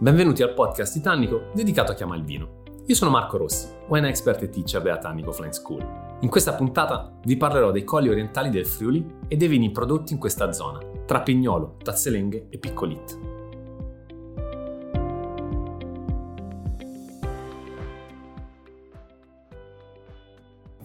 benvenuti al podcast Titanico dedicato a chi ama il vino. Io sono Marco Rossi, wine expert e teacher della Tannico Flying School. In questa puntata vi parlerò dei colli orientali del Friuli e dei vini prodotti in questa zona, tra Pignolo, Tazzelenghe e Piccolit.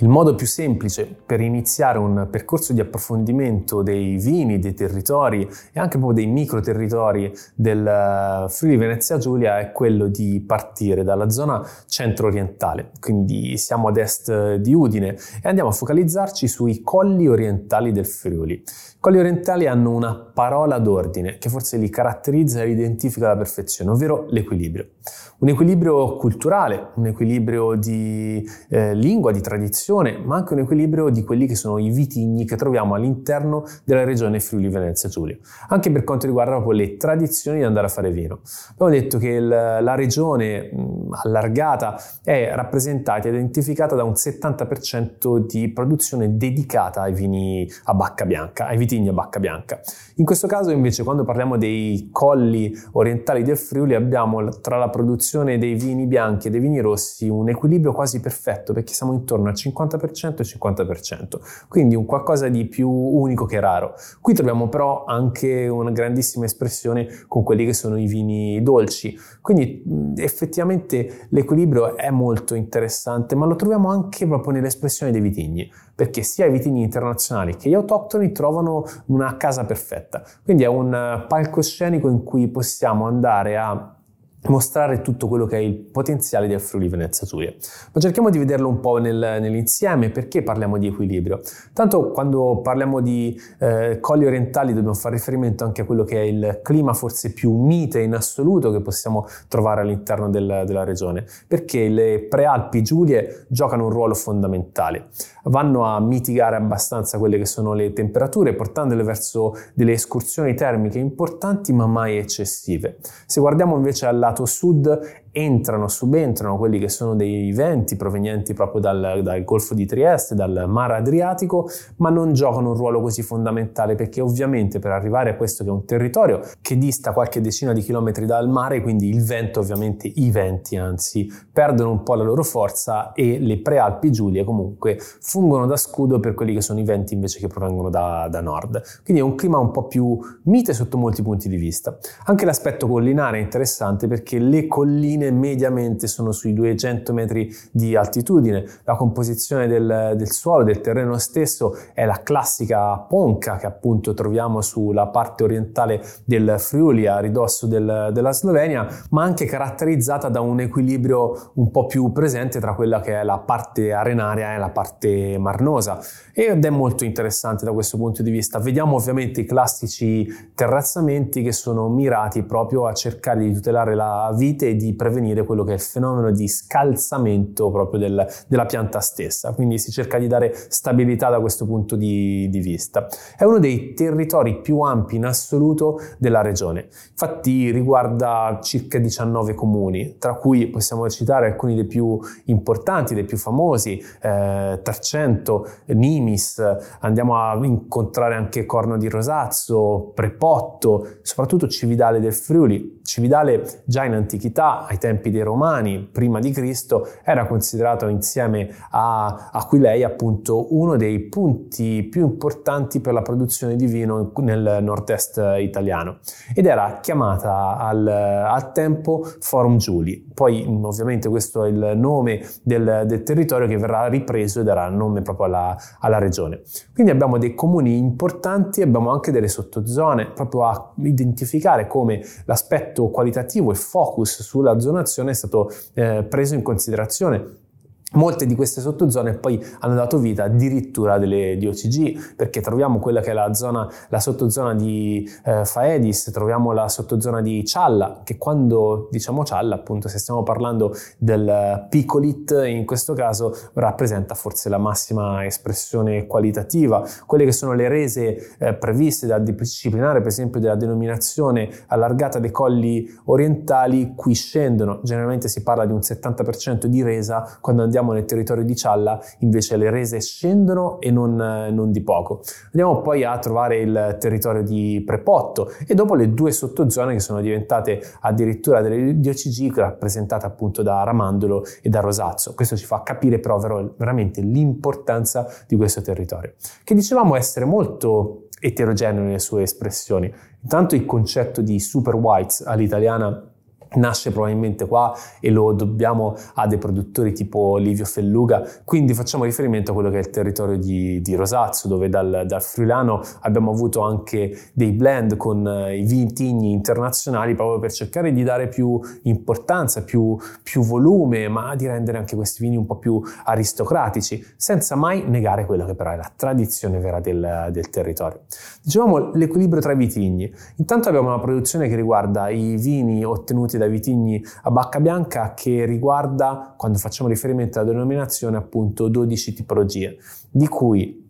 Il modo più semplice per iniziare un percorso di approfondimento dei vini, dei territori e anche proprio dei micro territori del eh, Friuli Venezia Giulia è quello di partire dalla zona centro-orientale, quindi siamo ad est di Udine e andiamo a focalizzarci sui colli orientali del Friuli. I colli orientali hanno una parola d'ordine che forse li caratterizza e li identifica alla perfezione, ovvero l'equilibrio. Un equilibrio culturale, un equilibrio di eh, lingua, di tradizione, ma anche un equilibrio di quelli che sono i vitigni che troviamo all'interno della regione Friuli Venezia Giulia. Anche per quanto riguarda proprio le tradizioni di andare a fare vino. Abbiamo detto che il, la regione mh, allargata è rappresentata e identificata da un 70% di produzione dedicata ai vini a bacca bianca, ai vitigni a bacca bianca. In questo caso invece quando parliamo dei colli orientali del Friuli abbiamo tra la produzione produzione dei vini bianchi e dei vini rossi un equilibrio quasi perfetto perché siamo intorno al 50% e 50%, quindi un qualcosa di più unico che raro. Qui troviamo però anche una grandissima espressione con quelli che sono i vini dolci, quindi effettivamente l'equilibrio è molto interessante, ma lo troviamo anche proprio nell'espressione dei vitigni, perché sia i vitigni internazionali che gli autoctoni trovano una casa perfetta, quindi è un palcoscenico in cui possiamo andare a mostrare tutto quello che è il potenziale del Friuli Venezia Giulia. Ma cerchiamo di vederlo un po' nel, nell'insieme perché parliamo di equilibrio. Tanto quando parliamo di eh, colli orientali dobbiamo fare riferimento anche a quello che è il clima forse più mite in assoluto che possiamo trovare all'interno del, della regione, perché le prealpi Giulie giocano un ruolo fondamentale. Vanno a mitigare abbastanza quelle che sono le temperature portandole verso delle escursioni termiche importanti ma mai eccessive. Se guardiamo invece alla lato sud entrano, subentrano quelli che sono dei venti provenienti proprio dal, dal, Golfo di Trieste, dal Mar Adriatico, ma non giocano un ruolo così fondamentale perché ovviamente per arrivare a questo che è un territorio che dista qualche decina di chilometri dal mare, quindi il vento ovviamente, i venti anzi, perdono un po' la loro forza e le prealpi Giulie comunque fungono da scudo per quelli che sono i venti invece che provengono da, da nord. Quindi è un clima un po' più mite sotto molti punti di vista. Anche l'aspetto collinare è interessante perché le colline mediamente sono sui 200 metri di altitudine. La composizione del, del suolo, del terreno stesso è la classica ponca che appunto troviamo sulla parte orientale del Friuli a ridosso del, della Slovenia, ma anche caratterizzata da un equilibrio un po' più presente tra quella che è la parte arenaria e la parte marnosa ed è molto interessante da questo punto di vista. Vediamo ovviamente i classici terrazzamenti che sono mirati proprio a cercare di tutelare la vite e di prevenire prevenire quello che è il fenomeno di scalzamento proprio del, della pianta stessa, quindi si cerca di dare stabilità da questo punto di, di vista. È uno dei territori più ampi in assoluto della regione, infatti riguarda circa 19 comuni, tra cui possiamo citare alcuni dei più importanti, dei più famosi, eh, Tarcento, Nimis, andiamo a incontrare anche Corno di Rosazzo, Prepotto, soprattutto Cividale del Friuli. Cividale già in antichità, ai tempi dei Romani, prima di Cristo, era considerato insieme a Aquilei appunto uno dei punti più importanti per la produzione di vino nel nord-est italiano ed era chiamata al, al tempo Forum Giuli. Poi ovviamente questo è il nome del, del territorio che verrà ripreso e darà nome proprio alla, alla regione. Quindi abbiamo dei comuni importanti abbiamo anche delle sottozone proprio a identificare come l'aspetto qualitativo e focus sulla zona è stato eh, preso in considerazione Molte di queste sottozone poi hanno dato vita addirittura delle DOCG, perché troviamo quella che è la, zona, la sottozona di eh, Faedis, troviamo la sottozona di Cialla, che quando diciamo Cialla, appunto se stiamo parlando del Picolit, in questo caso rappresenta forse la massima espressione qualitativa. Quelle che sono le rese eh, previste dal disciplinare, per esempio della denominazione allargata dei colli orientali, qui scendono. Generalmente si parla di un 70% di resa quando andiamo andiamo nel territorio di Cialla invece le rese scendono e non, non di poco. Andiamo poi a trovare il territorio di Prepotto e dopo le due sottozone che sono diventate addirittura delle DOCG rappresentate appunto da Ramandolo e da Rosazzo. Questo ci fa capire però veramente l'importanza di questo territorio, che dicevamo essere molto eterogeneo nelle sue espressioni. Intanto il concetto di super whites all'italiana nasce probabilmente qua e lo dobbiamo a dei produttori tipo Livio Felluga, quindi facciamo riferimento a quello che è il territorio di, di Rosazzo, dove dal, dal, Friulano abbiamo avuto anche dei blend con eh, i vitigni internazionali proprio per cercare di dare più importanza, più, più volume, ma di rendere anche questi vini un po' più aristocratici, senza mai negare quella che però è la tradizione vera del, del territorio. Dicevamo l'equilibrio tra i vitigni. Intanto abbiamo una produzione che riguarda i vini ottenuti dai vitigni a bacca bianca che riguarda, quando facciamo riferimento alla denominazione, appunto 12 tipologie, di cui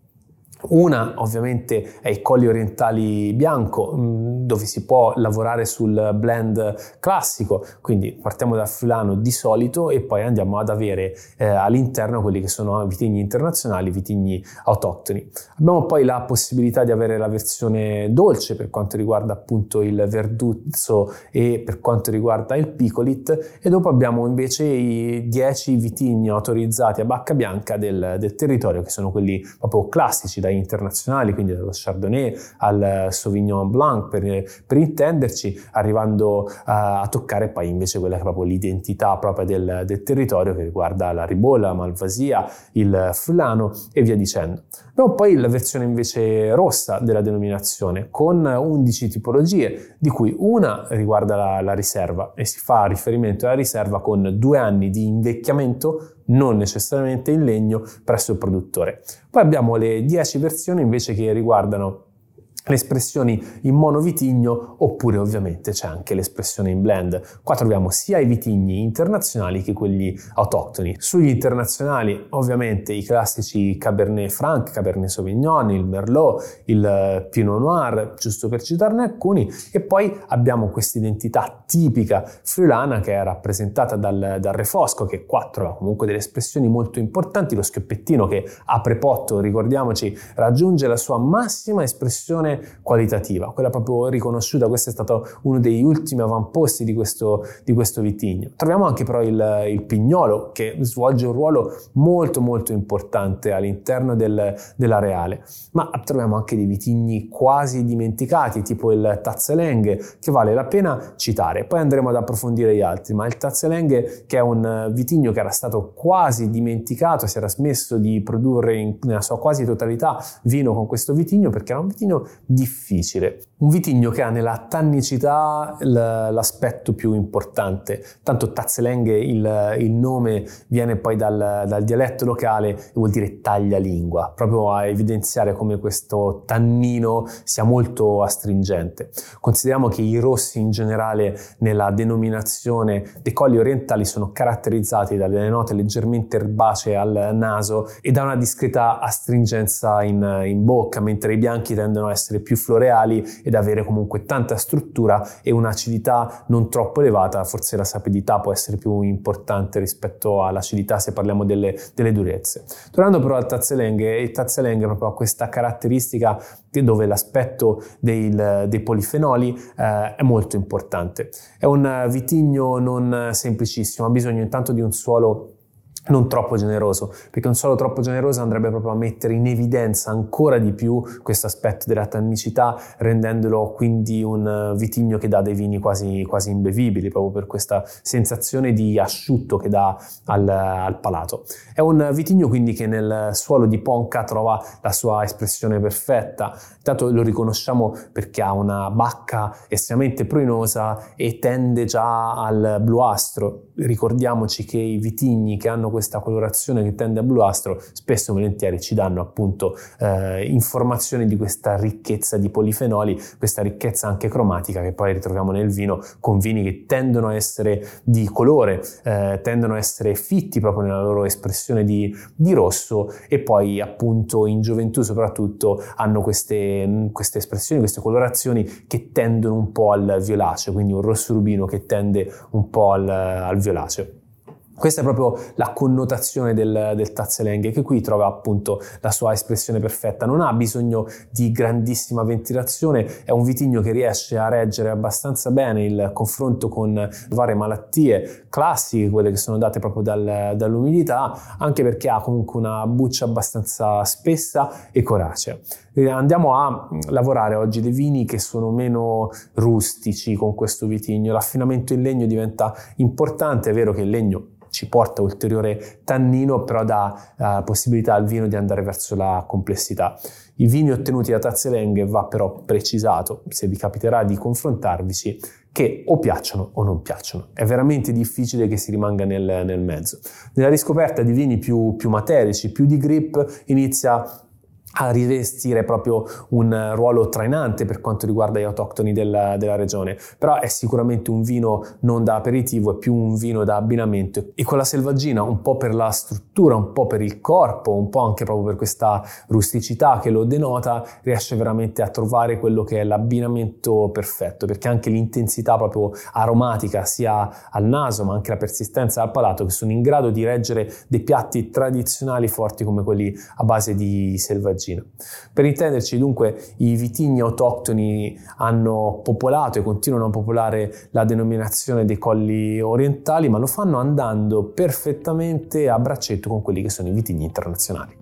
una ovviamente è i colli orientali bianco, mm, dove si può lavorare sul blend classico, quindi partiamo dal fulano di solito e poi andiamo ad avere eh, all'interno quelli che sono vitigni internazionali, vitigni autoctoni. Abbiamo poi la possibilità di avere la versione dolce per quanto riguarda appunto il verduzzo e per quanto riguarda il picolit e dopo abbiamo invece i 10 vitigni autorizzati a bacca bianca del, del territorio che sono quelli proprio classici dai internazionali, quindi dallo Chardonnay al Sauvignon Blanc per, per intenderci, arrivando a, a, toccare poi invece quella che è proprio l'identità propria del, del territorio che riguarda la ribolla, la malvasia, il fulano e via dicendo. Abbiamo poi la versione invece rossa della denominazione con 11 tipologie, di cui una riguarda la, la riserva e si fa riferimento alla riserva con due anni di invecchiamento non necessariamente in legno presso il produttore. Poi abbiamo le 10 versioni invece che riguardano le espressioni in monovitigno oppure ovviamente c'è anche l'espressione in blend. Qua troviamo sia i vitigni internazionali che quelli autoctoni. Sugli internazionali ovviamente i classici Cabernet Franc, Cabernet Sauvignon, il Merlot, il Pinot Noir, giusto per citarne alcuni, e poi abbiamo questa identità tipica friulana che è rappresentata dal, dal refosco che qua trova comunque delle espressioni molto importanti, lo schioppettino che a prepotto, ricordiamoci, raggiunge la sua massima espressione qualitativa, quella proprio riconosciuta, questo è stato uno degli ultimi avamposti di questo, di questo vitigno. Troviamo anche però il, il, pignolo che svolge un ruolo molto molto importante all'interno del, dell'areale, ma troviamo anche dei vitigni quasi dimenticati, tipo il Tazzelenghe, che vale la pena citare. Poi andremo ad approfondire gli altri, ma il Tazzelenghe che è un vitigno che era stato quasi dimenticato, si era smesso di produrre in, nella sua quasi totalità vino con questo vitigno perché era un vitigno difficile. Un vitigno che ha nella tannicità l'aspetto più importante, tanto Tazzelenghe il, il nome viene poi dal, dal, dialetto locale e vuol dire taglialingua, proprio a evidenziare come questo tannino sia molto astringente. Consideriamo che i rossi in generale nella denominazione dei colli orientali sono caratterizzati dalle note leggermente erbacee al naso e da una discreta astringenza in, in bocca, mentre i bianchi tendono a essere essere più floreali ed avere comunque tanta struttura e un'acidità non troppo elevata, forse la sapidità può essere più importante rispetto all'acidità se parliamo delle, delle durezze. Tornando però al Tazzelenghe, il Tazzelenghe proprio ha questa caratteristica dove l'aspetto dei, dei polifenoli eh, è molto importante. È un vitigno non semplicissimo, ha bisogno intanto di un suolo non troppo generoso, perché un suolo troppo generoso andrebbe proprio a mettere in evidenza ancora di più questo aspetto della tannicità, rendendolo quindi un vitigno che dà dei vini quasi, quasi imbevibili, proprio per questa sensazione di asciutto che dà al, al, palato. È un vitigno quindi che nel suolo di Ponca trova la sua espressione perfetta, intanto lo riconosciamo perché ha una bacca estremamente pruinosa e tende già al bluastro. Ricordiamoci che i vitigni che hanno questa colorazione che tende a bluastro, spesso e volentieri ci danno appunto eh, informazioni di questa ricchezza di polifenoli, questa ricchezza anche cromatica che poi ritroviamo nel vino con vini che tendono a essere di colore, eh, tendono a essere fitti proprio nella loro espressione di, di, rosso e poi appunto in gioventù soprattutto hanno queste, queste espressioni, queste colorazioni che tendono un po' al violaceo, quindi un rosso rubino che tende un po' al, al violaceo. Questa è proprio la connotazione del, del Tazzelenghe che qui trova appunto la sua espressione perfetta. Non ha bisogno di grandissima ventilazione, è un vitigno che riesce a reggere abbastanza bene il confronto con varie malattie classiche, quelle che sono date proprio dal, dall'umidità, anche perché ha comunque una buccia abbastanza spessa e coracea. Andiamo a lavorare oggi dei vini che sono meno rustici con questo vitigno. L'affinamento in legno diventa importante, è vero che il legno ci porta ulteriore tannino, però dà uh, possibilità al vino di andare verso la complessità. I vini ottenuti da Tazzelenghe va però precisato, se vi capiterà di confrontarvici, che o piacciono o non piacciono. È veramente difficile che si rimanga nel, nel mezzo. Nella riscoperta di vini più, più materici, più di grip, inizia a rivestire proprio un ruolo trainante per quanto riguarda gli autoctoni della, della, regione, però è sicuramente un vino non da aperitivo, è più un vino da abbinamento. E con la selvaggina un po' per la struttura, un po' per il corpo, un po' anche proprio per questa rusticità che lo denota, riesce veramente a trovare quello che è l'abbinamento perfetto, perché anche l'intensità proprio aromatica sia al naso ma anche la persistenza al palato che sono in grado di reggere dei piatti tradizionali forti come quelli a base di selvaggina Cina. Per intenderci, dunque, i vitigni autoctoni hanno popolato e continuano a popolare la denominazione dei colli orientali, ma lo fanno andando perfettamente a braccetto con quelli che sono i vitigni internazionali.